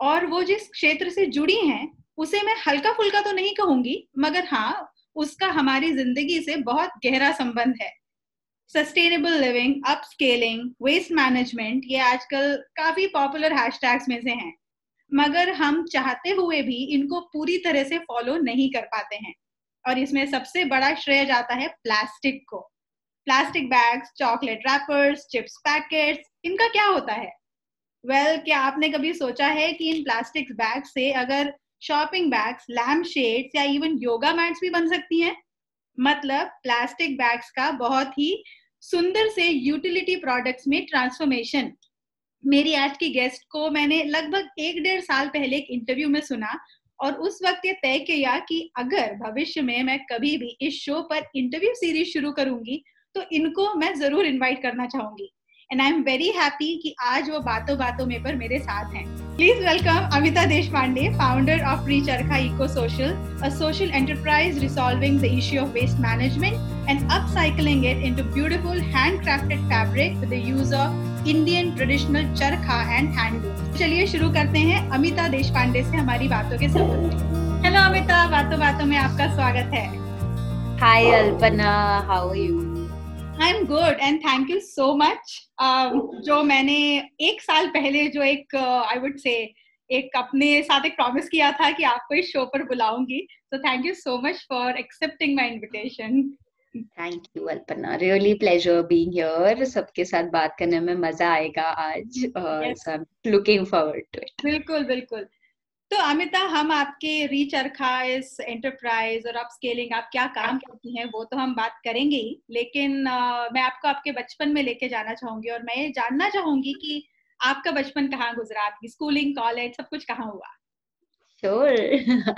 और वो जिस क्षेत्र से जुड़ी हैं, उसे मैं हल्का फुल्का तो नहीं कहूँगी, मगर हाँ उसका हमारी ज़िंदगी से बहुत गहरा संबंध है। Sustainable living upscaling waste management ये आजकल काफ़ी पॉपुलर हैशटैग्स में से हैं। मगर हम चाहते हुए भी इनको पूरी तरह से फॉलो नहीं कर पाते हैं। और इसमें सबसे बड़ा श्रेय जाता है प्लास्टिक को। Plastic bags chocolate wrappers chips packets इनका क्या होता है? वेल well, क्या आपने कभी सोचा है कि इन प्लास्टिक बैग से अगर शॉपिंग बैग्स लैम्प शेड्स या इवन योगा मैट्स भी बन सकती हैं? मतलब प्लास्टिक बैग्स का बहुत ही सुंदर से यूटिलिटी प्रोडक्ट्स में ट्रांसफॉर्मेशन मेरी आज की गेस्ट को मैंने लगभग एक डेढ़ साल पहले एक इंटरव्यू में सुना और उस वक्त ये तय किया कि अगर भविष्य में मैं कभी भी इस शो पर इंटरव्यू सीरीज़ शुरू करूँगी तो इनको मैं ज़रूर इनवाइट करना चाहूँगी। And I am very happy कि आज वो बातों बातों में पर मेरे साथ हैं। प्लीज़ वेलकम अमिता देश Pandey founder of Re Charkha eco social a social enterprise resolving the issue of waste management and upcycling it into beautiful handcrafted fabric with the use of Indian traditional charkha and handloom चलिए शुरू करते हैं अमिता देश पांडे से हमारी बातों के सफ़र hello Amita बातों बातों में आपका स्वागत है। Hi Alpana how are you I am good and thank you so much जो मैंने एक साल पहले जो एक आई वुड से एक अपने साथ एक प्रॉमिस किया था कि आपको इस शो पर बुलाऊँगी। तो thank you so much for accepting my invitation thank you Alpana really pleasure being here सबके साथ बात करने में मज़ा आएगा आज लुकिंग फॉरवर्ड टू इट बिल्कुल बिल्कुल। तो अमिता हम आपके रीच अरखा इस एंटरप्राइज और आप स्केलिंग आप क्या काम करती हैं वो तो हम बात करेंगे ही। लेकिन आ, मैं आपको आपके बचपन में लेके जाना चाहूँगी और मैं जानना चाहूँगी कि आपका बचपन कहाँ गुजरा? आपकी स्कूलिंग कॉलेज सब कुछ कहाँ हुआ? Sure sure.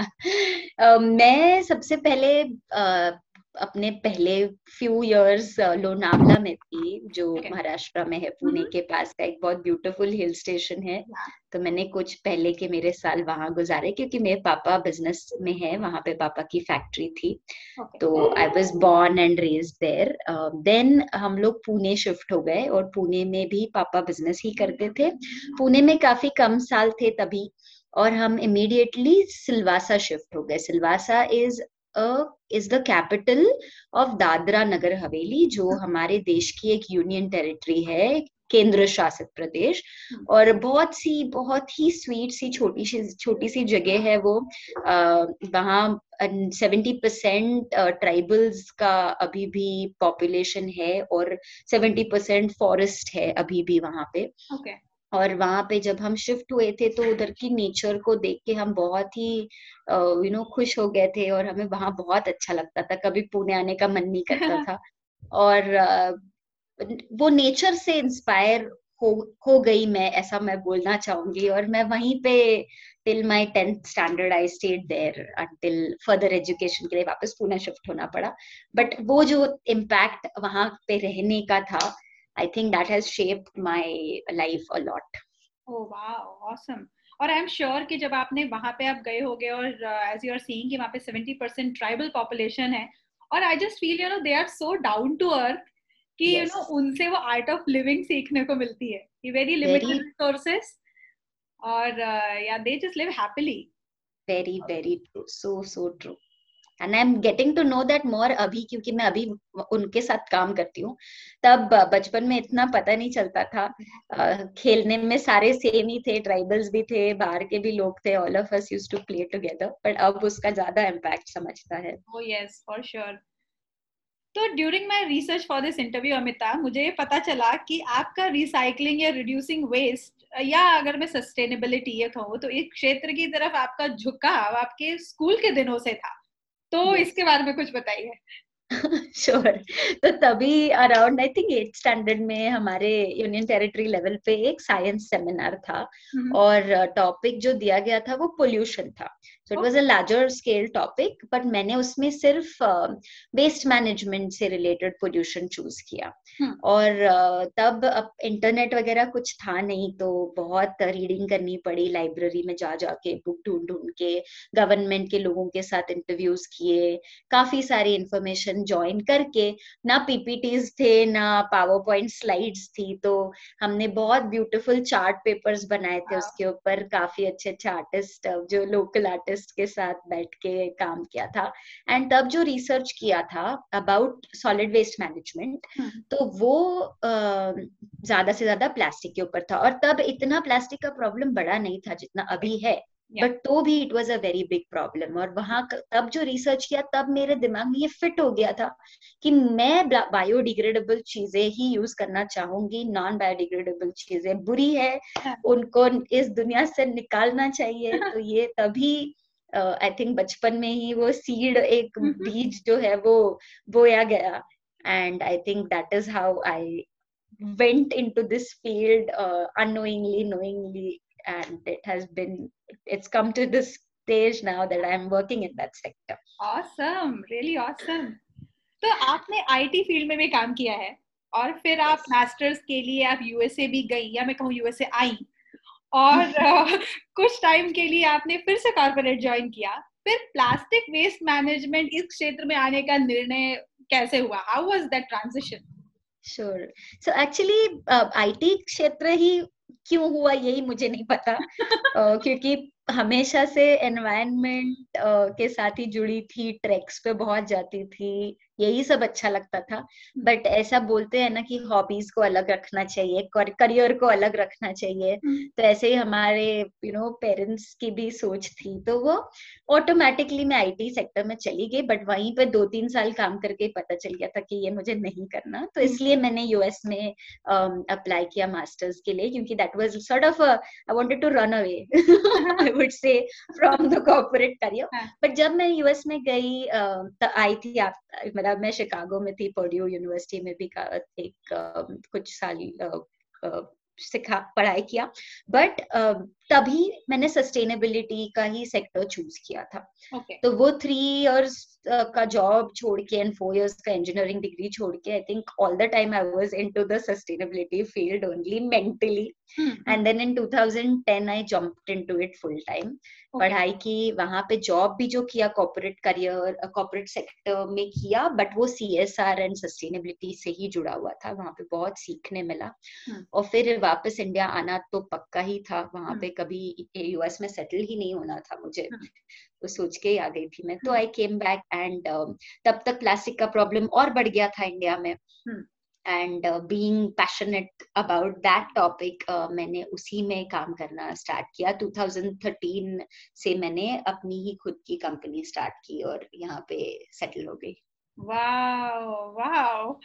uh, मैं सबसे पहले uh, अपने पहले फ्यू इयर्स लोनावला में थी जो okay. महाराष्ट्र में है पुणे mm-hmm. के पास का एक बहुत ब्यूटीफुल हिल स्टेशन है. तो मैंने कुछ पहले के मेरे साल वहाँ गुजारे क्योंकि मेरे पापा बिज़नेस में है वहाँ पे पापा की फैक्ट्री थी okay. तो I was born and raised there then हम लोग पुणे शिफ्ट हो गए और पुणे में भी पापा बिज़नेस ही करते थे पुणे में काफ़ी कम साल थे तभी और हम इमीडिएटली सिलवासा शिफ्ट हो गए Silvassa is is the capital of Dadra Nagar Haveli जो हमारे देश की एक यूनियन टेरिटरी है केंद्र शासित प्रदेश। और बहुत सी बहुत ही स्वीट सी छोटी सी छोटी सी जगह है वो। वहाँ सेवेंटी परसेंट ट्राइबल्स का अभी भी पॉपुलेशन है और सेवेंटी परसेंट फॉरेस्ट है अभी भी वहाँ पे। Okay. और वहाँ पे जब हम शिफ्ट हुए थे तो उधर की नेचर को देख के हम बहुत ही यू नो खुश हो गए थे और हमें वहाँ बहुत अच्छा लगता था। कभी पुणे आने का मन नहीं करता था। और वो नेचर से इंस्पायर हो हो गई मैं ऐसा मैं बोलना चाहूँगी। और मैं वहीं पे till my tenth standard I stayed there until further education के लिए वापस पुणे शिफ्ट होना पड़ा। बट वो जो इम्पैक्ट वहाँ पे रहने का था I think that has shaped my life a lot. Oh wow, awesome. और आई एम श्योर कि जब आपने वहाँ पे आप गए होगे और एज यू आर सीइंग कि वहाँ पे 70 परसेंट ट्राइबल पॉपुलेशन है और I just feel you know they are so down to earth कि यू नो उनसे वो आर्ट ऑफ़ लिविंग सीखने को मिलती है। कि वेरी लिमिटेड रिसोर्सेस और या they just live happily very very true so so true and I am getting to know that more अभी, क्योंकि मैं अभी उनके साथ काम करती हूँ। तब बचपन में इतना पता नहीं चलता था। खेलने में सारे सेम ही थे ट्राइबल्स भी थे, बाहर के भी लोग थे all of us used to play together but अब उसका ज़्यादा इम्पैक्ट समझता है। ओह यस फॉर श्योर तो during my research for this interview Amita मुझे ये पता चला कि आपका रिसाइकलिंग या रिड्यूसिंग वेस्ट या अगर मैं सस्टेनेबिलिटी ये कहूँ तो इस क्षेत्र की तरफ़ आपका झुकाव आपके स्कूल के दिनों से था। तो. इसके बारे में कुछ बताइए श्योर तो तभी around I think eight standard में हमारे यूनियन टेरिटरी लेवल पे एक साइंस सेमिनार था mm-hmm. और टॉपिक जो दिया गया था वो पोल्यूशन था so it was a larger scale topic but मैंने उसमें सिर्फ़ वेस्ट uh, मैनेजमेंट से रिलेटेड पोल्यूशन चूज़ किया hmm. और uh, तब अब इंटरनेट वगैरह कुछ था नहीं तो बहुत रीडिंग करनी पड़ी लाइब्रेरी में जा जाके बुक ढूंढ ढूंढ के गवर्नमेंट के लोगों के साथ इंटरव्यूज़ किए काफ़ी सारी इंफॉर्मेशन ज्वाइन करके ना पीपीटीज थे ना पावर पॉइंट स्लाइड्स थी तो हमने बहुत ब्यूटीफुल चार्ट पेपर्स बनाए थे उसके ऊपर काफ़ी अच्छे अच्छे आर्टिस्ट जो लोकल आर्टिस्ट साइंटिस्ट के साथ बैठ के काम किया था। एंड तब जो रिसर्च किया था अबाउट सॉलिड वेस्ट मैनेजमेंट तो वो ज़्यादा से ज़्यादा प्लास्टिक के ऊपर था। और तब इतना प्लास्टिक का प्रॉब्लम बड़ा नहीं था जितना अभी है। बट. तो भी it was a very big problem और वहाँ तब जो रिसर्च किया तब मेरे दिमाग में ये फिट हो गया था कि मैं बायोडिग्रेडेबल चीज़ें ही यूज़ करना चाहूँगी। नॉन बायोडिग्रेडेबल चीज़ें बुरी है। yeah. उनको इस दुनिया से निकालना चाहिए। तो ये तभी आई थिंक बचपन में ही वो सीड एक बीज जो है वो बोया गया and I think that is how I went into this field uh, unknowingly knowingly and it has been it's come to this stage now that i'm working in that sector awesome really awesome तो आपने IT field में भी काम किया है और फिर आप मास्टर्स के लिए आप यूएसए भी गई या मैं कहूँ यूएसए आई और कुछ टाइम के लिए आपने फिर से कॉर्पोरेट ज्वाइन किया। फिर प्लास्टिक वेस्ट मैनेजमेंट इस क्षेत्र में आने का निर्णय कैसे हुआ? How was that transition sure so actually IT क्षेत्र ही क्यों हुआ यही मुझे नहीं पता। Uh, क्योंकि हमेशा से एनवायरनमेंट uh, के साथ ही जुड़ी थी ट्रैक्स पे बहुत जाती थी। यही सब अच्छा लगता था। बट ऐसा बोलते हैं ना कि हॉबीज को अलग रखना चाहिए करियर को अलग रखना चाहिए। तो ऐसे ही हमारे यू नो पेरेंट्स की भी सोच थी। तो वो ऑटोमेटिकली मैं आईटी सेक्टर में चली गई बट वहीं पे दो तीन साल काम करके पता चल गया था कि ये मुझे नहीं करना। तो इसलिए मैंने यूएस में अप्लाई um, किया मास्टर्स के लिए क्योंकि that was sort of I wanted to run away I would say from the corporate career but जब मैं यूएस में गई आई थी मेरा मतलब मैं शिकागो में थी पर्ड्यू यूनिवर्सिटी में भी एक कुछ साल सिखा पढ़ाई किया। बट तभी मैंने सस्टेनेबिलिटी का ही सेक्टर चूज़ किया था। Okay. तो वो थ्री इयर्स का जॉब छोड़ के एंड फोर इयर्स का इंजीनियरिंग डिग्री छोड़ के I think all the time I was into the sustainability field only mentally and then in 2010 I jumped into it full time पढ़ाई की वहाँ पे जॉब भी जो किया कॉर्पोरेट करियर कॉर्पोरेट सेक्टर में किया बट वो C S R and sustainability से ही जुड़ा हुआ था। वहाँ पे बहुत सीखने मिला। Hmm. और फिर वापस इंडिया आना तो पक्का ही था। वहाँ hmm. पे कभी यूएस में सेटल ही नहीं होना था मुझे। hmm. तो सोच के ही आ गई थी मैं। तो आई केम बैक एंड तब तक प्लास्टिक का प्रॉब्लम और बढ़ गया था इंडिया में। And being passionate about that topic मैंने उसी में काम करना स्टार्ट किया। 2013 से मैंने अपनी ही खुद की कंपनी स्टार्ट की और यहाँ पे सेटल हो गई। वाओ वाओ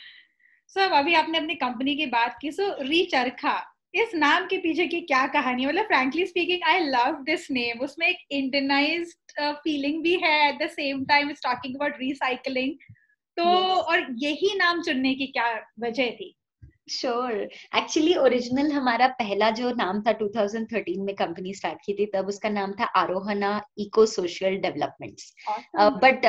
सो अभी आपने अपनी कंपनी की बात की सो रीचरखा इस नाम के पीछे की क्या कहानी मतलब frankly speaking I love this name उसमें एक इंडियनाइज्ड फीलिंग भी है at the same time is talking about recycling तो. और यही नाम चुनने की क्या वजह थी? श्योर एक्चुअली ओरिजिनल हमारा पहला जो नाम था 2013 में कंपनी स्टार्ट की थी तब उसका नाम था Aarohana eco social developments but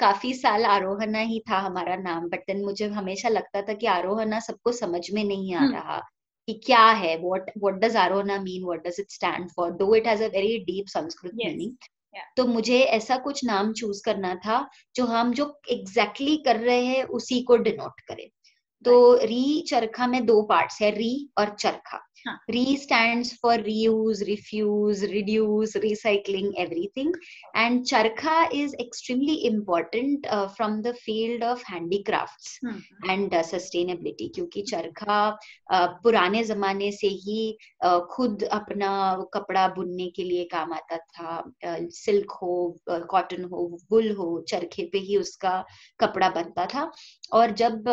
काफ़ी साल आरोहना ही था हमारा नाम बट देन मुझे हमेशा लगता था कि आरोहना सबको समझ में नहीं आ hmm. रहा। कि क्या है what what does Aarohana mean what does it stand for though it has a very deep Sanskrit meaning तो मुझे ऐसा कुछ नाम चूज़ करना था जो हम जो एग्जैक्टली exactly कर रहे हैं उसी को डिनोट करे। तो री चरखा में दो पार्ट्स है री और Charkha. Re stands for reuse refuse reduce recycling everything and Charkha is extremely important from the field of handicrafts and sustainability क्योंकि चरखा uh, पुराने जमाने से ही uh, खुद अपना कपड़ा बुनने के लिए काम आता था सिल्क uh, हो कॉटन हो वुल हो चरखे पे ही उसका कपड़ा बनता था और जब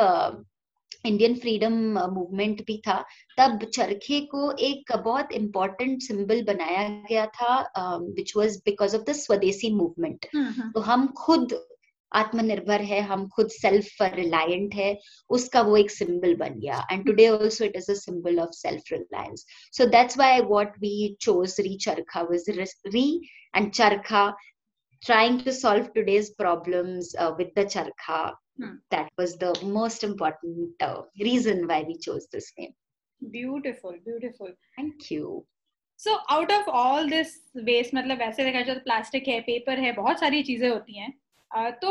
इंडियन फ्रीडम मूवमेंट भी था तब चरखे को एक बहुत इम्पोर्टेंट सिंबल बनाया गया था which was because of the Swadeshi movement तो हम खुद आत्मनिर्भर है हम खुद सेल्फ रिलायंट है उसका वो एक सिंबल बन गया. And today also it is a symbol of self reliance so that's why what we chose Re Charkha was री एंड चरखा trying to solve today's problems uh, with the charkha. hmm. that was the most important uh, reason why we chose this name beautiful beautiful thank you so out of all this waste मतलब वैसे देखा जाए तो plastic है paper है बहुत सारी चीजें होती हैं uh, तो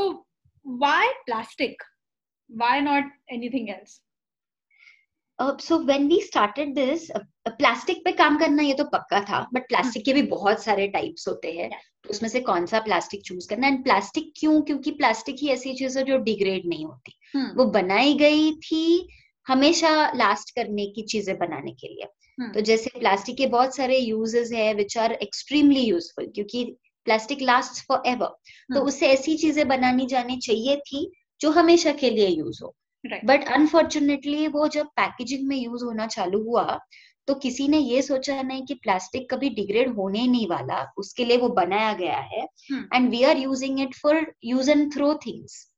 why plastic why not anything else so when we started this plastic पे काम करना ये तो पक्का था बट प्लास्टिक के भी बहुत सारे टाइप्स होते हैं। तो उसमें से कौन सा प्लास्टिक चूज़ करना? एंड प्लास्टिक क्यों? क्योंकि प्लास्टिक ही ऐसी चीज़ है जो डिग्रेड नहीं होती। hmm. वो बनाई गई थी हमेशा लास्ट करने की चीज़ें बनाने के लिए। Hmm. तो जैसे प्लास्टिक के बहुत सारे यूजेस है विच आर एक्सट्रीमली यूजफुल क्योंकि प्लास्टिक लास्ट फॉर एवर तो. उससे ऐसी चीज़ें बनानी जानी चाहिए थी जो हमेशा के लिए यूज़ हो। बट अनफॉर्चुनेटली वो जब पैकेजिंग में यूज़ होना चालू हुआ तो किसी ने ये सोचा नहीं कि प्लास्टिक कभी डिग्रेड होने नहीं वाला उसके लिए वो बनाया गया है। And we are using it for use and throw things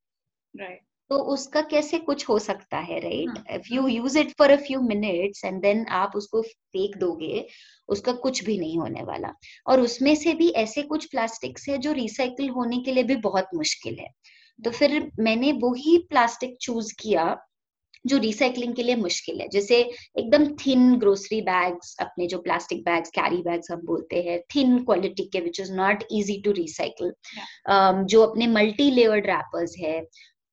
तो उसका कैसे कुछ हो सकता है right if you use it for a few minutes and then आप उसको फेंक दोगे उसका कुछ भी नहीं होने वाला। और उसमें से भी ऐसे कुछ प्लास्टिक्स है जो रिसाइकिल होने के लिए भी बहुत मुश्किल है। तो फिर मैंने वही प्लास्टिक चूज़ किया जो रिसाइकलिंग के लिए मुश्किल है। जैसे एकदम थिन ग्रोसरी बैग्स अपने जो प्लास्टिक बैग्स कैरी बैग्स हम बोलते हैं थिन क्वालिटी के which is not easy to recycle जो अपने मल्टी लेयर्ड रैपर्स है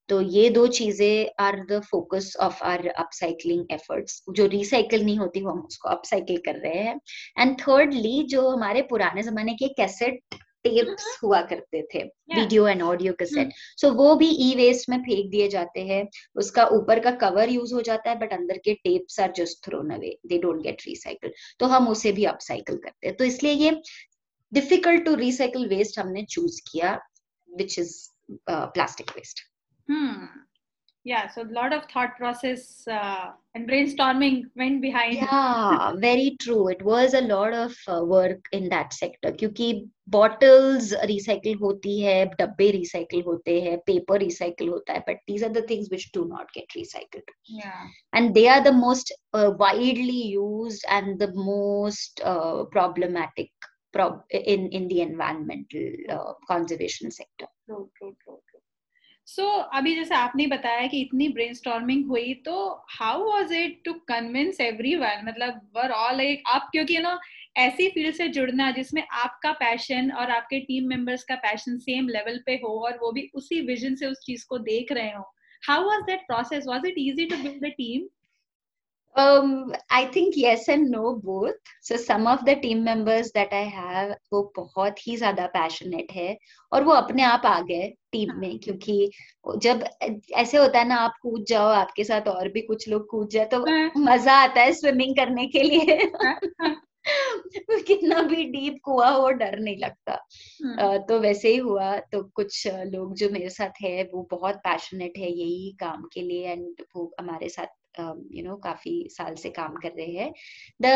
तो ये दो चीज़ें are the focus of our upcycling efforts जो रिसाइकल नहीं होती वो हम उसको अपसाइकिल कर रहे हैं। एंड थर्डली जो हमारे पुराने जमाने के कैसेट टेप्स हुआ करते थे video and audio cassette so वो भी ई वेस्ट में फेंक दिए जाते हैं। उसका ऊपर का कवर यूज़ हो जाता है बट अंदर के tapes are just thrown away they don't get recycle तो हम उसे भी अपसाइकल करते हैं। तो इसलिए ये डिफ़िकल्ट टू रिसाइकल वेस्ट हमने चूज़ किया which is plastic waste Hmm. Yeah, so a lot of thought process uh, and brainstorming went behind. Yeah, very true. It was a lot of uh, work in that sector क्योंकि bottles recycle होती है डब्बे recycle होते हैं paper recycle होता है but these are the things which do not get recycled. Yeah. And they are the most uh, widely used and the most uh, problematic prob- in in the environmental uh, conservation sector. True, true, true. So so, अभी जैसे आपने बताया कि इतनी brain हुई तो how was it to convince every one मतलब were all like आप क्योंकि नो ऐसी फ़ील्ड से जुड़ना जिसमें आपका पैशन और आपके टीम मेंबर्स का पैशन सेम लेवल पे हो और वो भी उसी विजन से उस चीज़ को देख रहे हो how was that process was it easy to build the team Um, I think yes and no both. So some of the team members that I have वो बहुत ही ज़्यादा पैशनेट है और वो अपने आप आ गए टीम में क्योंकि जब ऐसे होता है ना आप कूद जाओ आपके साथ और भी कुछ लोग कूद जाए तो मज़ा आता है स्विमिंग करने के लिए। कितना भी डीप कुआ हो डर नहीं लगता। तो वैसे ही हुआ। तो कुछ लोग जो मेरे साथ है वो बहुत पैशनेट है यही काम के लिए एंड वो हमारे साथ यू नो काफ़ी साल से काम कर रहे हैं। The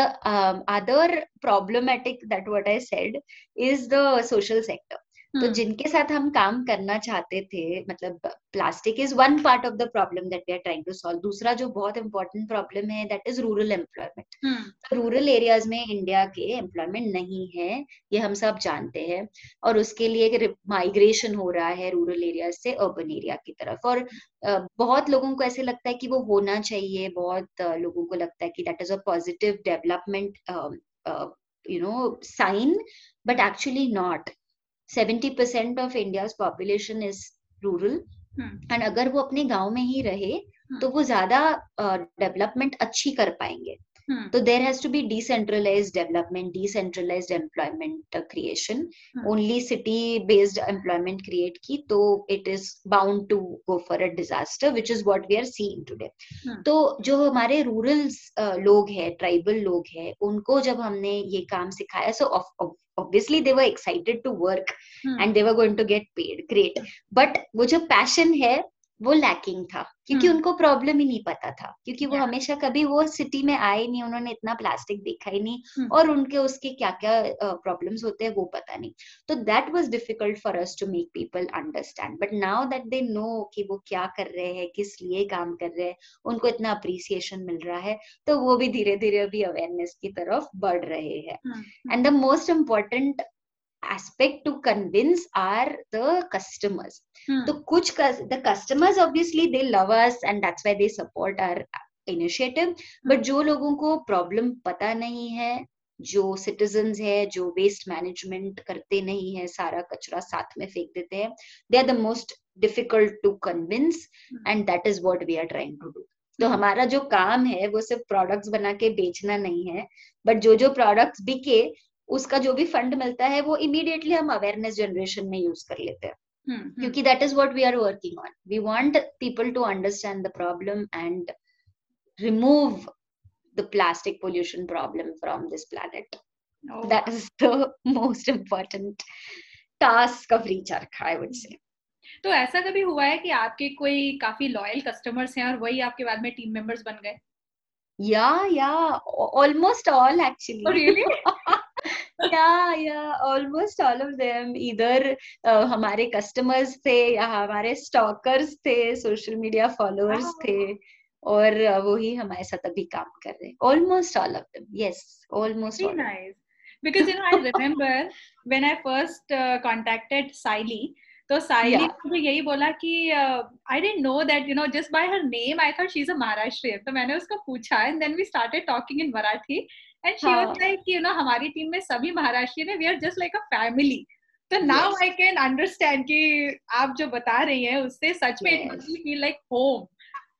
other problematic that what I said is the social sector तो हम्म। जिनके साथ हम काम करना चाहते थे मतलब plastic is one part of the problem that we are trying to solve दूसरा जो बहुत इंपॉर्टेंट प्रॉब्लम है that is rural employment rural areas में इंडिया के एम्प्लॉयमेंट नहीं है ये हम सब जानते हैं। और उसके लिए माइग्रेशन हो रहा है रूरल एरियाज़ से अर्बन एरिया की तरफ़। और बहुत लोगों को ऐसे लगता है कि वो होना चाहिए बहुत लोगों को लगता है कि that is a positive development you know sign but actually not 70% of India population is rural and अगर वो अपने गाँव में ही रहे hmm. तो वो ज़्यादा डेवलपमेंट अच्छी कर पाएँगे। तो there has to be decentralize development decentralize employment creation only city based employment create की तो it is bound to go for a disaster which is what we are seeing today तो जो हमारे रूरल लोग है ट्राइबल लोग है उनको जब हमने ये काम सिखाया so obviously they were excited to work and they were going to get paid great but वो जो पैशन है वो लैकिंग था क्योंकि hmm. उनको प्रॉब्लम ही नहीं पता था क्योंकि वो yeah. हमेशा कभी वो सिटी में आए नहीं उन्होंने इतना प्लास्टिक देखा ही नहीं hmm. और उनके उसके क्या क्या प्रॉब्लम्स होते हैं वो पता नहीं तो that was difficult for us to make people understand but now that they know कि वो क्या कर रहे हैं किस लिए काम कर रहे हैं उनको इतना अप्रिसिएशन मिल रहा है तो वो भी धीरे धीरे अभी अवेयरनेस की तरफ़ बढ़ रहे हैं and the most important aspect to convince are the customers. Hmm. so kuch the customers obviously they love us and that's why they support our initiative. Hmm. but जो लोगों को प्रॉब्लम पता नहीं है जो सिटीजन्स है जो वेस्ट मैनेजमेंट करते नहीं है सारा कचरा साथ में फेंक देते हैं they are the most difficult to convince and that is what we are trying to do तो हमारा जो काम है वो सिर्फ़ प्रोडक्ट्स बना के बेचना नहीं है बट जो जो प्रोडक्ट्स बिके उसका जो भी फंड मिलता है वो इमीडिएटली हम अवेयरनेस जनरेशन में यूज़ कर लेते हैं। hmm, hmm. क्योंकि that is what we are working on we want people to understand the problem and remove the plastic pollution problem from this planet that is the most important task of recharge I would say तो ऐसा कभी हुआ है कि आपके कोई काफ़ी loyal customers हैं और वही आपके बाद में टीम मेंबर्स बन गए? या yeah, almost all actually. Almost all of them इधर हमारे कस्टमर्स थे या हमारे स्टॉकर्स थे सोशल मीडिया फॉलोअर्स थे और uh, वो ही हमारे साथ अभी काम कर रहे हैं। Almost all of them yes almost nice because you know I remember when I first contacted Saili तो साइली ने यही बोला कि I didn't know that you know just by her name I thought she is a Maharashtrian तो मैंने उसको पूछा and then we started talking in Marathi and she was like you know हमारी टीम में सभी महाराष्ट्रीय है we are just like a family तो नाउ आई कैन अंडरस्टैंड कि आप जो बता रही हैं उससे सच में it feel like home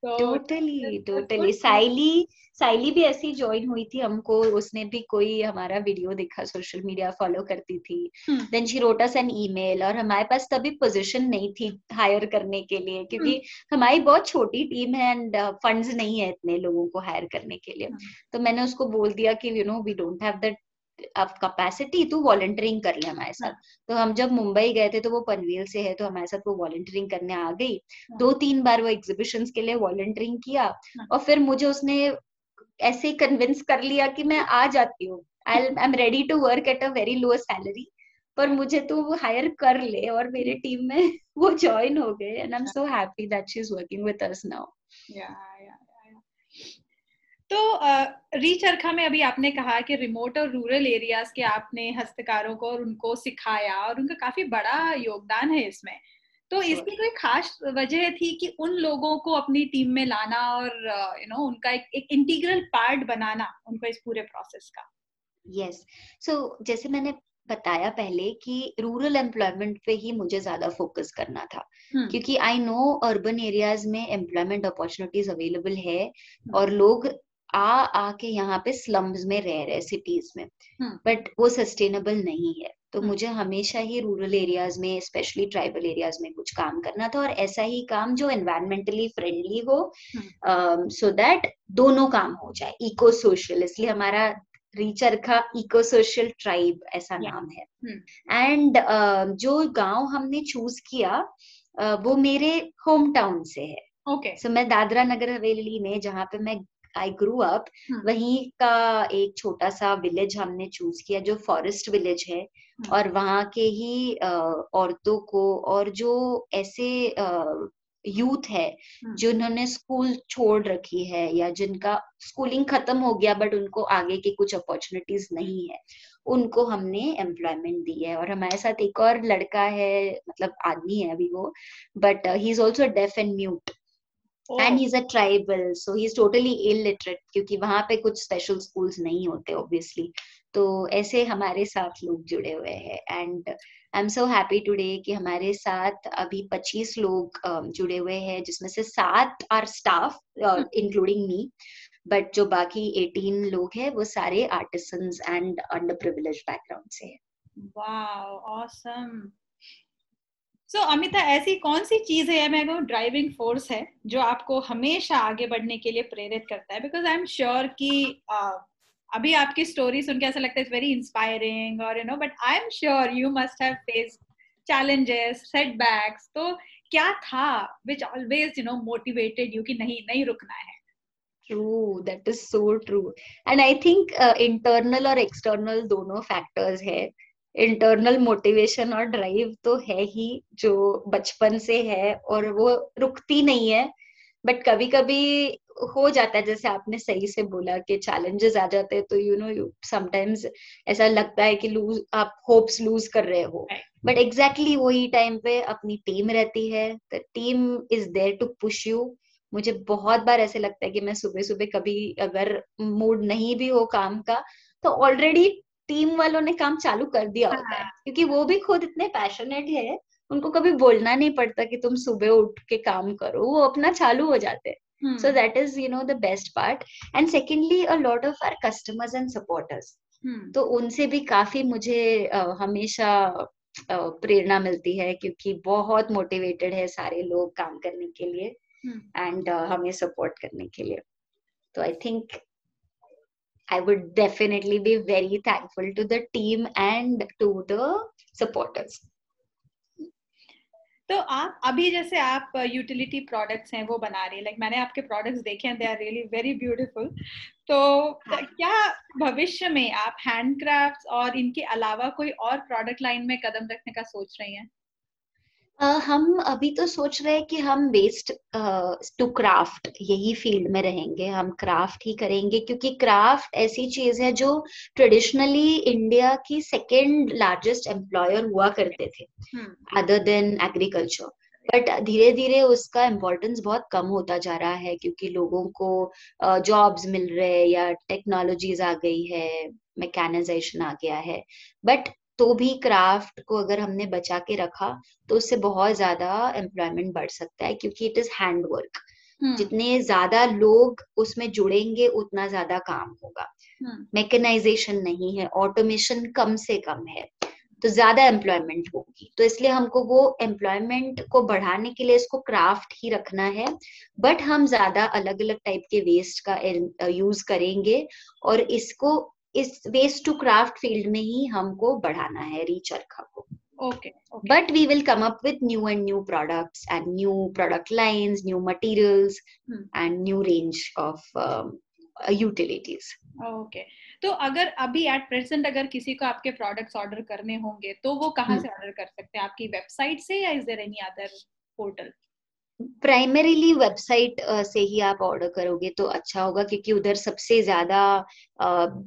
totally totally Saili Saili भी ऐसी ज्वाइन हुई थी हमको उसने भी कोई हमारा वीडियो देखा सोशल मीडिया फॉलो करती थी then she wrote us an email और हमारे पास तभी पोजीशन नहीं थी हायर करने के लिए क्योंकि hmm. हमारी बहुत छोटी टीम है एंड फंड्स uh, नहीं है इतने लोगों को हायर करने के लिए hmm. तो मैंने उसको बोल दिया कि you know we don't have that अब कैपेसिटी तू वॉलंटियरिंग कर ले हमारे साथ हाँ। तो हम जब मुंबई गए थे तो वो पनवेल से है तो हमारे साथ वो वॉलंटियरिंग करने आ गई हाँ। दो तीन बार वो एग्जीबिशन के लिए वॉलंटियरिंग किया हाँ। और फिर मुझे उसने ऐसे कन्विंस कर लिया कि मैं आ जाती हूँ I am ready to work at a very low salary पर मुझे तो वो हायर कर ले और मेरे टीम में वो ज्वाइन हो गए and I am so happy that she is working with us now तो रीचरखा में अभी आपने कहा कि रिमोट और रूरल एरियाज़ के आपने हस्तकारों को और उनको सिखाया और उनका काफ़ी बड़ा योगदान है इसमें तो इसकी कोई खास वजह थी कि उन लोगों को अपनी टीम में लाना और यू नो उनका एक, एक इंटीग्रल पार्ट बनाना उनको इस पूरे प्रोसेस का यस yes. सो so, जैसे मैंने बताया पहले कि रूरल एम्प्लॉयमेंट पे ही मुझे ज़्यादा फोकस करना था hmm. क्योंकि आई नो अर्बन एरियाज़ में एम्प्लॉयमेंट अपॉर्चुनिटीज़ अवेलेबल है hmm. और लोग आ आके यहाँ पे स्लम्स में रह रहे सिटीज़ में बट हम्म। वो सस्टेनेबल नहीं है तो हम्म। मुझे हमेशा ही रूरल एरियाज़ में स्पेशली ट्राइबल एरियाज़ में कुछ काम करना था और ऐसा ही काम जो एनवायरमेंटली फ्रेंडली हो सो हम्म। दैट so दोनों काम हो जाए इको सोशल इसलिए हमारा रीचरखा इको सोशल ट्राइब ऐसा yeah. नाम है एंड uh, जो गाँव हमने चूज़ किया uh, वो मेरे होम टाउन से है ओके okay. सो so, मैं दादरा नगर हवेली में जहाँ पे मैं आई ग्रू अप वहीं का एक छोटा सा विलेज हमने चूज़ किया जो फॉरेस्ट विलेज है hmm. और वहाँ के ही औरतों को और जो ऐसे यूथ है hmm. जिन्होंने स्कूल छोड़ रखी है या जिनका स्कूलिंग खत्म हो गया बट उनको आगे की कुछ अपॉर्चुनिटीज़ नहीं है उनको हमने एम्प्लॉयमेंट दी है और हमारे साथ एक और लड़का है मतलब आदमी है अभी वो but he is also deaf and mute and he is a tribal so he is totally illiterate क्योंकि वहाँ पे कुछ स्पेशल स्कूल्स नहीं होते ऑब्वियसली तो ऐसे हमारे साथ लोग जुड़े हुए हैं and I am so happy today कि हमारे साथ अभी 25 लोग uh, जुड़े हुए हैं जिसमें से सात are staff including me but जो बाकी 18 लोग हैं वो सारे artisans and under privilege background से हैं। Wow awesome so so, Amita ऐसी कौन सी चीज़ है मैं कहूँ ड्राइविंग फोर्स है जो आपको हमेशा आगे बढ़ने के लिए प्रेरित करता है? बिकॉज़ आई एम श्योर कि uh, अभी आपकी स्टोरी सुन के ऐसा लगता है इट्स वेरी इंस्पायरिंग और you know but I am sure you must have face challenges setbacks तो क्या था which always you know motivated you कि नहीं नहीं रुकना है? True that is so true and I think internal और एक्सटर्नल दोनों फैक्टर्स है। इंटरनल मोटिवेशन और ड्राइव तो है ही जो बचपन से है और वो रुकती नहीं है बट कभी कभी हो जाता है जैसे आपने सही से बोला कि चैलेंजेस आ जाते हैं तो यू नो यू समटाइम्स ऐसा लगता है कि लूज आप होप्स लूज कर रहे हो। बट एग्जैक्टली वही टाइम पे अपनी टीम रहती है the team is there to push you मुझे बहुत बार ऐसे लगता है कि मैं सुबह सुबह कभी अगर मूड नहीं भी हो काम का तो ऑलरेडी टीम वालों ने काम चालू कर दिया होता है। हाँ। क्योंकि वो भी खुद इतने पैशनेट है उनको कभी बोलना नहीं पड़ता कि तुम सुबह उठ के काम करो वो अपना चालू हो जाते हैं। So that is you know the best part and secondly a lot of our customers and supporters तो उनसे भी काफ़ी मुझे uh, हमेशा प्रेरणा मिलती है क्योंकि बहुत मोटिवेटेड है सारे लोग काम करने के लिए एंड uh, हमें सपोर्ट करने के लिए। तो I think I would definitely be very thankful to the team and to the supporters. तो आप अभी जैसे आप यूटिलिटी प्रोडक्ट्स हैं वो बना रही हैं लाइक मैंने आपके प्रोडक्ट्स देखे हैं they are really very beautiful तो हाँ. क्या भविष्य में आप हैंडक्राफ्ट्स और इनके अलावा कोई और प्रोडक्ट लाइन में कदम रखने का सोच रही हैं Uh, हम अभी तो सोच रहे हैं कि हम वेस्ट टू क्राफ्ट यही फ़ील्ड में रहेंगे। हम क्राफ्ट ही करेंगे क्योंकि क्राफ्ट ऐसी चीज़ है जो ट्रेडिशनली इंडिया की सेकेंड लार्जेस्ट एम्प्लॉयर हुआ करते थे अदर देन एग्रीकल्चर बट धीरे धीरे उसका इम्पोर्टेंस बहुत कम होता जा रहा है क्योंकि लोगों को जॉब्स मिल रहे हैं या टेक्नोलॉजीज़ आ गई है मैकेनाइजेशन आ गया है। बट तो भी क्राफ्ट को अगर हमने बचा के रखा तो उससे बहुत ज़्यादा एम्प्लॉयमेंट बढ़ सकता है क्योंकि इट इज़ हैंड वर्क जितने ज़्यादा लोग उसमें जुड़ेंगे उतना ज़्यादा काम होगा। मैकेनाइजेशन हम्म। नहीं है ऑटोमेशन कम से कम है तो ज़्यादा एम्प्लॉयमेंट होगी। तो इसलिए हमको वो एम्प्लॉयमेंट को बढ़ाने के लिए इसको क्राफ्ट ही रखना है बट हम ज़्यादा अलग अलग टाइप के वेस्ट का यूज़ करेंगे और इसको इस वेस्ट टू क्राफ्ट फ़ील्ड में ही हमको बढ़ाना है रीचरखा को okay but we will come up with new and new products and new product lines new materials and new range of utilities okay तो अगर अभी एट प्रेजेंट अगर किसी को आपके प्रोडक्ट्स ऑर्डर करने होंगे तो वो कहाँ से ऑर्डर कर सकते हैं? आपकी वेबसाइट से या is there any other portal primarily website से ही आप ऑर्डर करोगे तो अच्छा होगा क्योंकि उधर सबसे ज़्यादा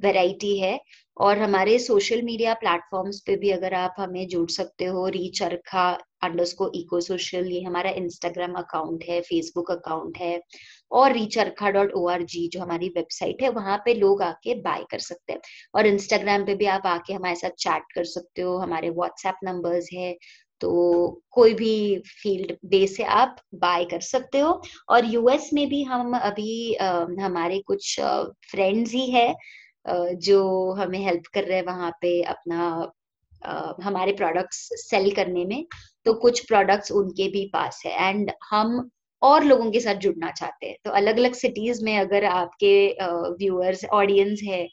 वैरायटी है। और हमारे सोशल मीडिया प्लेटफॉर्म्स पे भी अगर आप हमें जुड़ सकते हो रीच अरखा अंडरस्को इको सोशल ये हमारा इंस्टाग्राम अकाउंट है फेसबुक अकाउंट है, और ReCharkha dot O R G जो हमारी वेबसाइट है, वहाँ पे लोग आके बाय कर सकते हैं। और इंस्टाग्राम पे भी आप आके हमारे साथ चैट कर सकते हो, हमारे व्हाट्सएप नंबर्स है तो कोई भी फ़ील्ड बे से आप बाय कर सकते हो। और यूएस में भी हम अभी आ, हमारे कुछ फ्रेंड्स ही है जो हमें हेल्प कर रहे हैं वहाँ पे अपना आ, हमारे प्रोडक्ट्स सेल करने में। तो कुछ प्रोडक्ट्स उनके भी पास है। एंड हम और लोगों के साथ जुड़ना चाहते हैं। तो अलग अलग सिटीज़ में अगर आपके व्यूअर्स ऑडियंस है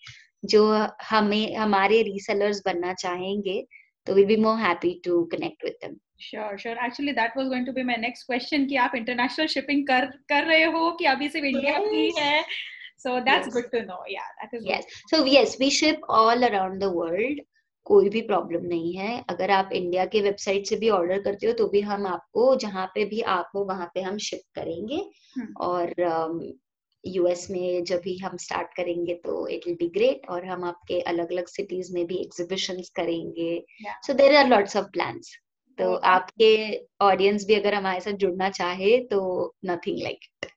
जो हमें हमारे रीसेलर्स बनना चाहेंगे So we'll be more happy to connect with them. Sure, sure. Actually, that was going to be my next question कि आप international shipping कर कर रहे हो कि अभी सिर्फ़ इंडिया yes. की है So that's yes. good to know. Yeah, that is. Yes. Good. So yes, we ship all around the world. कोई भी प्रॉब्लम नहीं है अगर आप इंडिया के वेबसाइट से भी ऑर्डर करते हो तो भी हम आपको जहाँ पे भी आप हो वहाँ पे हम शिप करेंगे hmm. और यूएस में जब भी हम स्टार्ट करेंगे तो इट विल बी ग्रेट और हम आपके अलग अलग सिटीज़ में भी एग्जीबिशंस करेंगे। So there are lots of plans तो आपके ऑडियंस भी अगर हमारे साथ जुड़ना चाहे तो nothing like it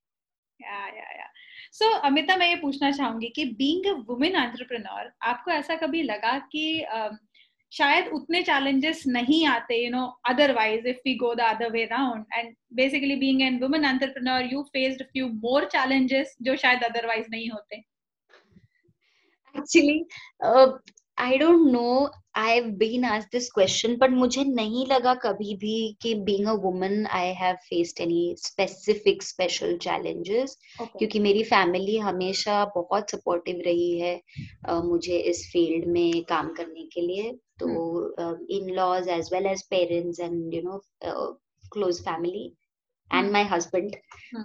so Amita मैं ये पूछना चाहूँगी कि बीइंग अ वुमेन एंटरप्रेन्योर आपको ऐसा कभी लगा कि uh, शायद उतने चैलेंजेस नहीं आते you know otherwise if we go the other way round and basically being an woman entrepreneur you faced few more challenges जो शायद अदरवाइज़ नहीं होते. Actually I don't know I have been asked this question but मुझे नहीं लगा कभी भी कि being a woman I have faced any specific special challenges क्योंकि मेरी फैमिली हमेशा बहुत सपोर्टिव रही है uh, मुझे इस फ़ील्ड में काम करने के लिए। तो in laws as well as parents and you know close family and my husband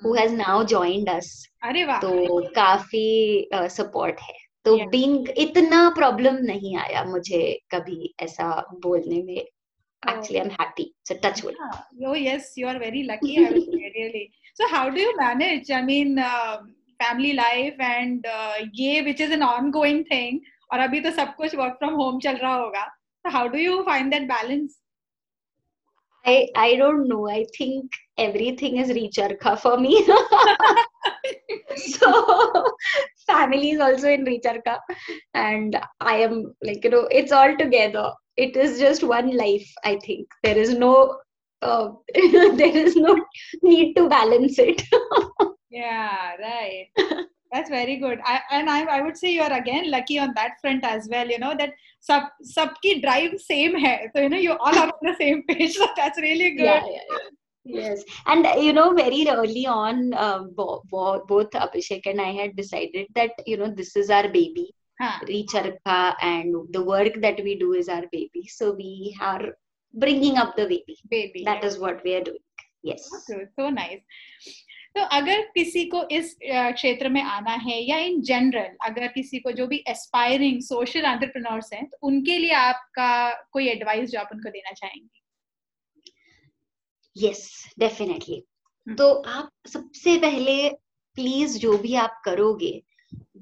who has now joined us. अरे वाह! तो काफ़ी सपोर्ट है। तो बीइंग इतना प्रॉब्लम नहीं आया मुझे कभी ऐसा बोलने में। Actually I am happy so touch wood yo yes you are very lucky really so how do you manage I mean family life and ये which is an ongoing thing और अभी तो सब कुछ वर्क फ्रॉम होम चल रहा होगा so how do you find that balance I I don't know I think everything is ReCharkha for me so family is also in Richarka. And I am like, you know, it's all together. It is just one life, I think. There is no uh, there is no need to balance it. yeah, right. That's very good. I, and I, I would say you are again lucky on that front as well. You know that sub sub ki drive same hai. So you know you all are on the same page. So that's really good. Yeah, yeah, yeah. Yes, and uh, you know, very early on, um, bo- bo- both Abhishek and I had decided that you know this is our baby, हाँ, Recharka, and the work that we do is our baby. So we are bringing up the baby. baby. That is what we are doing. Yes. so, so nice तो अगर किसी को इस क्षेत्र में आना है या इन जनरल अगर किसी को जो भी एस्पायरिंग सोशल एंटरप्रेन्योर्स हैं तो उनके लिए आपका कोई एडवाइस जो आप उनको देना चाहेंगे Yes, definitely. हम्म। तो आप सबसे पहले प्लीज़ जो भी आप करोगे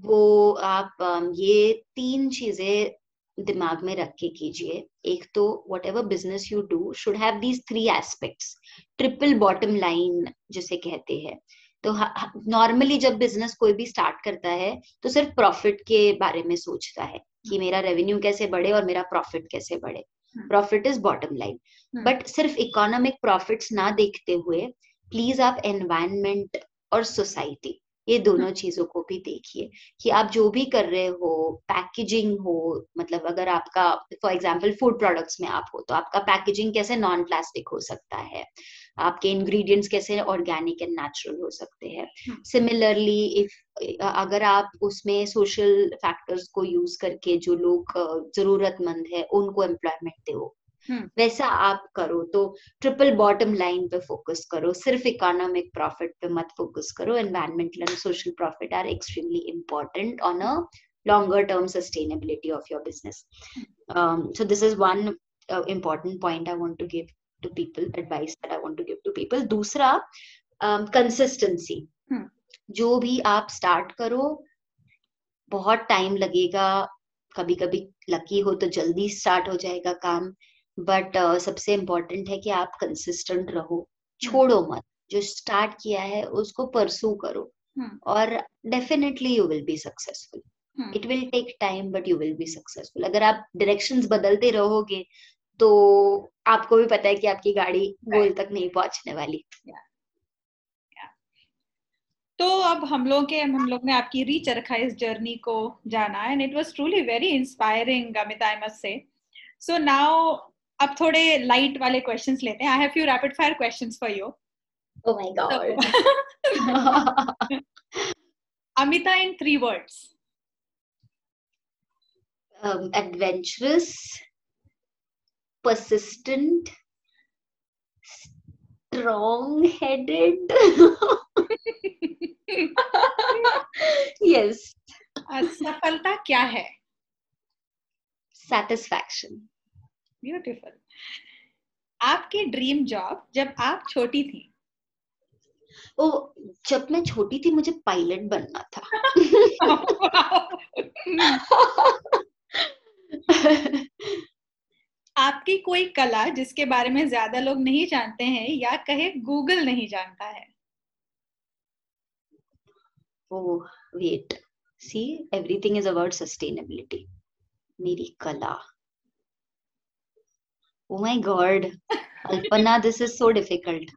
वो आप ये तीन चीज़ें दिमाग में रख के कीजिए एक तो whatever business you do should have these three aspects triple bottom line जिसे कहते हैं तो नॉर्मली जब बिज़नेस कोई भी स्टार्ट करता है तो सिर्फ़ प्रॉफिट के बारे में सोचता है कि मेरा रेवेन्यू कैसे बढ़े और मेरा प्रॉफिट कैसे बढ़े। Profit is bottom line. But सिर्फ़ इकोनॉमिक प्रॉफिट्स ना देखते हुए प्लीज़ आप एनवायरमेंट और सोसाइटी ये दोनों चीज़ों को भी देखिए कि आप जो भी कर रहे हो पैकेजिंग हो मतलब अगर आपका फॉर एग्ज़ाम्पल फ़ूड प्रोडक्ट्स में आप हो तो आपका पैकेजिंग कैसे नॉन प्लास्टिक हो सकता है? आपके इंग्रेडिएंट्स कैसे ऑर्गेनिक एंड नेचुरल हो सकते हैं। हम्म। सिमिलरली इफ़ अगर आप उसमें सोशल फैक्टर्स को यूज़ करके जो लोग जरूरतमंद है उनको एम्प्लॉयमेंट दो। हम्म। वैसा आप करो तो ट्रिपल बॉटम लाइन पे फोकस करो सिर्फ़ इकोनॉमिक प्रॉफिट पे मत फोकस करो। Environmental and social profit are extremely important on a longer term sustainability of your business um, so this is one uh, important point i want to give. To people advice that i want to give to people. दूसरा um, consistency. हम्म। जो भी आप start करो बहुत time लगेगा। कभी कभी लकी हो तो जल्दी स्टार्ट हो जाएगा काम। बट सबसे इम्पोर्टेंट है कि आप कंसिस्टेंट रहो। छोड़ो मत। जो स्टार्ट किया है उसको परसू करो। हम्म। और definitely you will be successful. It will take time but you will be successful अगर आप डायरेक्शंस बदलते रहोगे तो आपको भी पता है कि आपकी गाड़ी गोल तक नहीं पहुँचने वाली। तो अब हम लोग के हम लोग ने आपकी रीच रखा इस जर्नी को जाना and it was truly very inspiring Amita I must say so now अब थोड़े लाइट वाले क्वेश्चंस लेते हैं। I have few rapid fire questions for you oh my god. Amita in three words um, adventurous persistent strong headed yes सफलता क्या है? Satisfaction. Beautiful आपकी dream job जब आप छोटी थी? ओ जब मैं छोटी थी मुझे पायलट बनना था। आपकी कोई कला जिसके बारे में ज़्यादा लोग नहीं जानते हैं या कहे गूगल नहीं जानता है? Wait see everything is about sustainability मेरी कला. ओ my god Alpana this is so difficult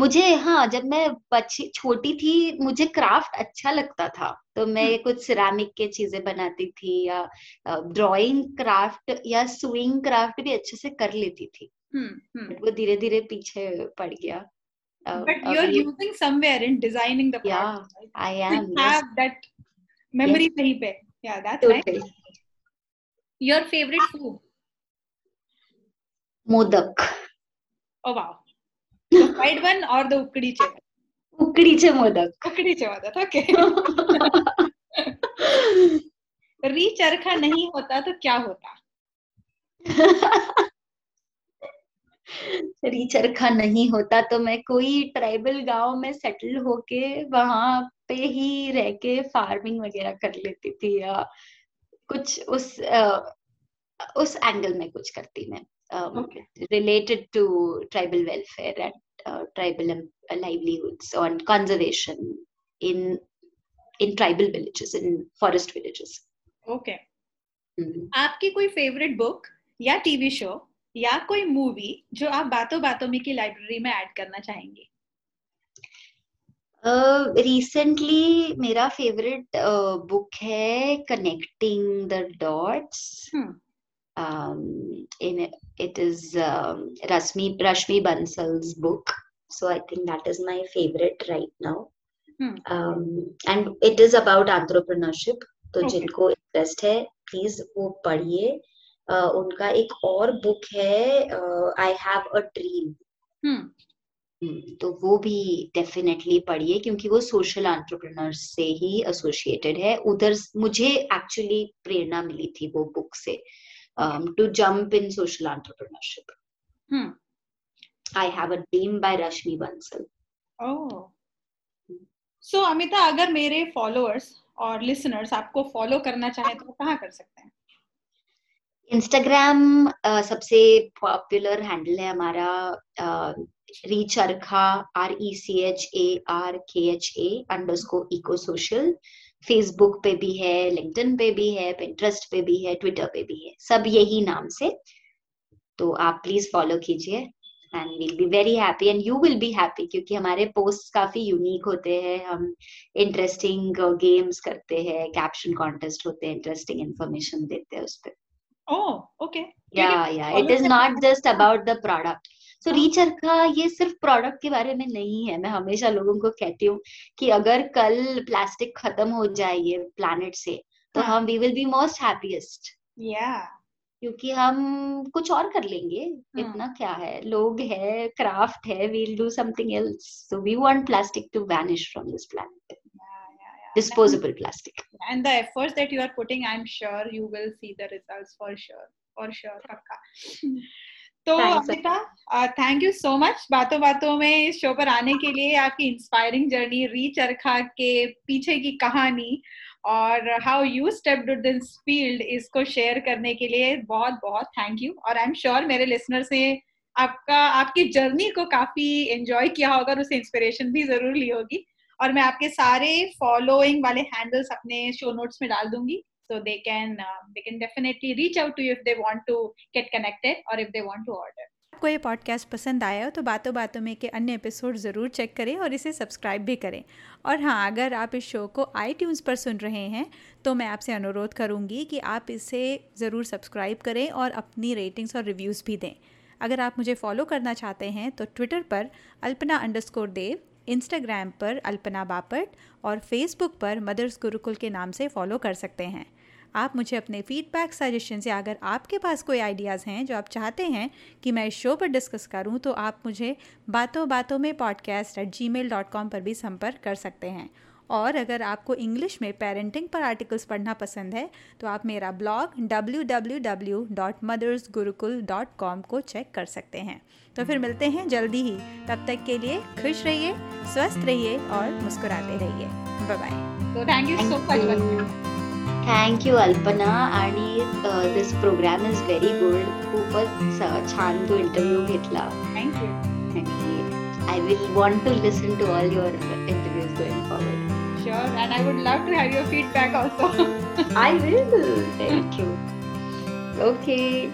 मुझे हाँ जब मैं बच्ची छोटी थी मुझे क्राफ्ट अच्छा लगता था। तो मैं कुछ सिरामिक के चीज़ें बनाती थी या ड्राइंग क्राफ्ट या स्विंग क्राफ्ट भी अच्छे से कर लेती थी। हम्म वो धीरे धीरे पीछे पड़ गया। But you are using somewhere in I am modak. Fried one or the ukdiche उकडीचे मोदक ukdiche modak okay. री चरखा नहीं होता तो क्या होता री चरखा नहीं होता तो मैं कोई ट्राइबल गाँव में सेटल होके वहाँ पे ही रह के फ़ार्मिंग वगैरह कर लेती थी या कुछ उस उस एंगल में कुछ करती मैं related to tribal welfare and tribal livelihoods on conservation in in tribal villages in forest villages. Okay आपकी कोई फेवरेट बुक या टीवी शो या कोई मूवी जो आप बातों बातों में की लाइब्रेरी में ऐड करना चाहेंगे? रिसेंटली uh, मेरा फेवरेट बुक uh, है connecting the dots in it is Rashmi Rashmi Bansal's book so i think that is my favorite right now. Hmm. um, and it is about entrepreneurship. तो okay. जिनको interest है please वो पढ़िए। uh, उनका एक और book है आई have a dream तो वो भी डेफिनेटली पढ़िए क्योंकि वो सोशल एंटरप्रेन्योर से ही एसोसिएटेड है। उधर मुझे एक्चुअली प्रेरणा मिली थी वो बुक से। To jump in social entrepreneurship I have a dream by Rashmi Bansal oh so Amita अगर मेरे फॉलोअर्स और लिसनर्स आपको फॉलो करना चाहे तो कहाँ कर सकते हैं इंस्टाग्राम uh, सबसे पॉपुलर हैंडल है हमारा Recharkha R E C H A R K H A underscore eco social Facebook पे भी है लिंक्डइन पे भी है पिंटरेस्ट पे भी है ट्विटर पे भी है सब यही नाम से। तो आप प्लीज़ फॉलो कीजिए and will be very happy and you will be happy क्योंकि हमारे पोस्ट काफ़ी यूनिक होते हैं। हम इंटरेस्टिंग गेम्स करते हैं कैप्शन कॉन्टेस्ट होते हैं इंटरेस्टिंग इन्फॉर्मेशन देते हैं उस पर okay yeah yeah it is not just about the product so richer का ये सिर्फ़ प्रोडक्ट के बारे में नहीं है। मैं हमेशा लोगों को कहती हूँ कि अगर कल प्लास्टिक खत्म हो जाए ये प्लानट से तो हाँ. हम we will be most happiest yeah क्योंकि हम कुछ और कर लेंगे। हाँ. इतना क्या है? लोग है क्राफ्ट है we'll do something else so we want plastic to vanish from this planet disposable plastic and the efforts that you are putting i'm sure you will see the results for sure for sure pakka तो Amita thank you so much बातों बातों में इस show पर आने के लिए आपकी इंस्पायरिंग जर्नी री चरखा के पीछे की कहानी और how you step this field इसको शेयर करने के लिए बहुत बहुत थैंक यू और आई एम श्योर मेरे लिसनर्स ने आपका आपकी जर्नी को काफ़ी एंजॉय किया होगा और उसे इंस्पिरेशन भी ज़रूर ली होगी। और मैं आपके सारे फॉलोइंग वाले हैंडल्स अपने शो नोट्स में डाल दूँगी। So they can uh, they can definitely reach out to you if they want to get connected or if they want to order. आपको ये पॉडकास्ट पसंद आया हो तो बातों बातों में के अन्य एपिसोड ज़रूर चेक करें और इसे सब्सक्राइब भी करें। और हाँ अगर आप इस शो को आई पर सुन रहे हैं तो मैं आपसे अनुरोध करूँगी कि आप इसे ज़रूर सब्सक्राइब करें और अपनी रेटिंग्स और रिव्यूज़ भी दें। अगर आप मुझे फॉलो करना चाहते हैं तो ट्विटर पर अल्पना अंडरस्कोर देव इंस्टाग्राम पर अल्पना बापट और फेसबुक पर मदर्स गुरुकुल के नाम से फॉलो कर सकते हैं। आप मुझे अपने फीडबैक सजेशन से अगर आपके पास कोई आइडियाज़ हैं जो आप चाहते हैं कि मैं इस शो पर डिस्कस करूँ तो आप मुझे बातों बातों में podcast at Gmail dot com पर भी संपर्क कर सकते हैं। और अगर आपको इंग्लिश में पेरेंटिंग पर आर्टिकल्स पढ़ना पसंद है तो आप मेरा ब्लॉग www.mothersgurukul.com को चेक कर सकते हैं। तो फिर मिलते हैं जल्दी ही। तब तक के लिए खुश रहिए स्वस्थ रहिए और मुस्कुराते रहिए। बाय बाय तो thank you so much thank you Alpana आणि this programme is very good खूपच छान तू इंटरव्ह्यू घेतला थँक्यू आणि I will want to listen to all your interviews going forward Sure, and I would love to have your feedback also. I will. Thank you. Okay.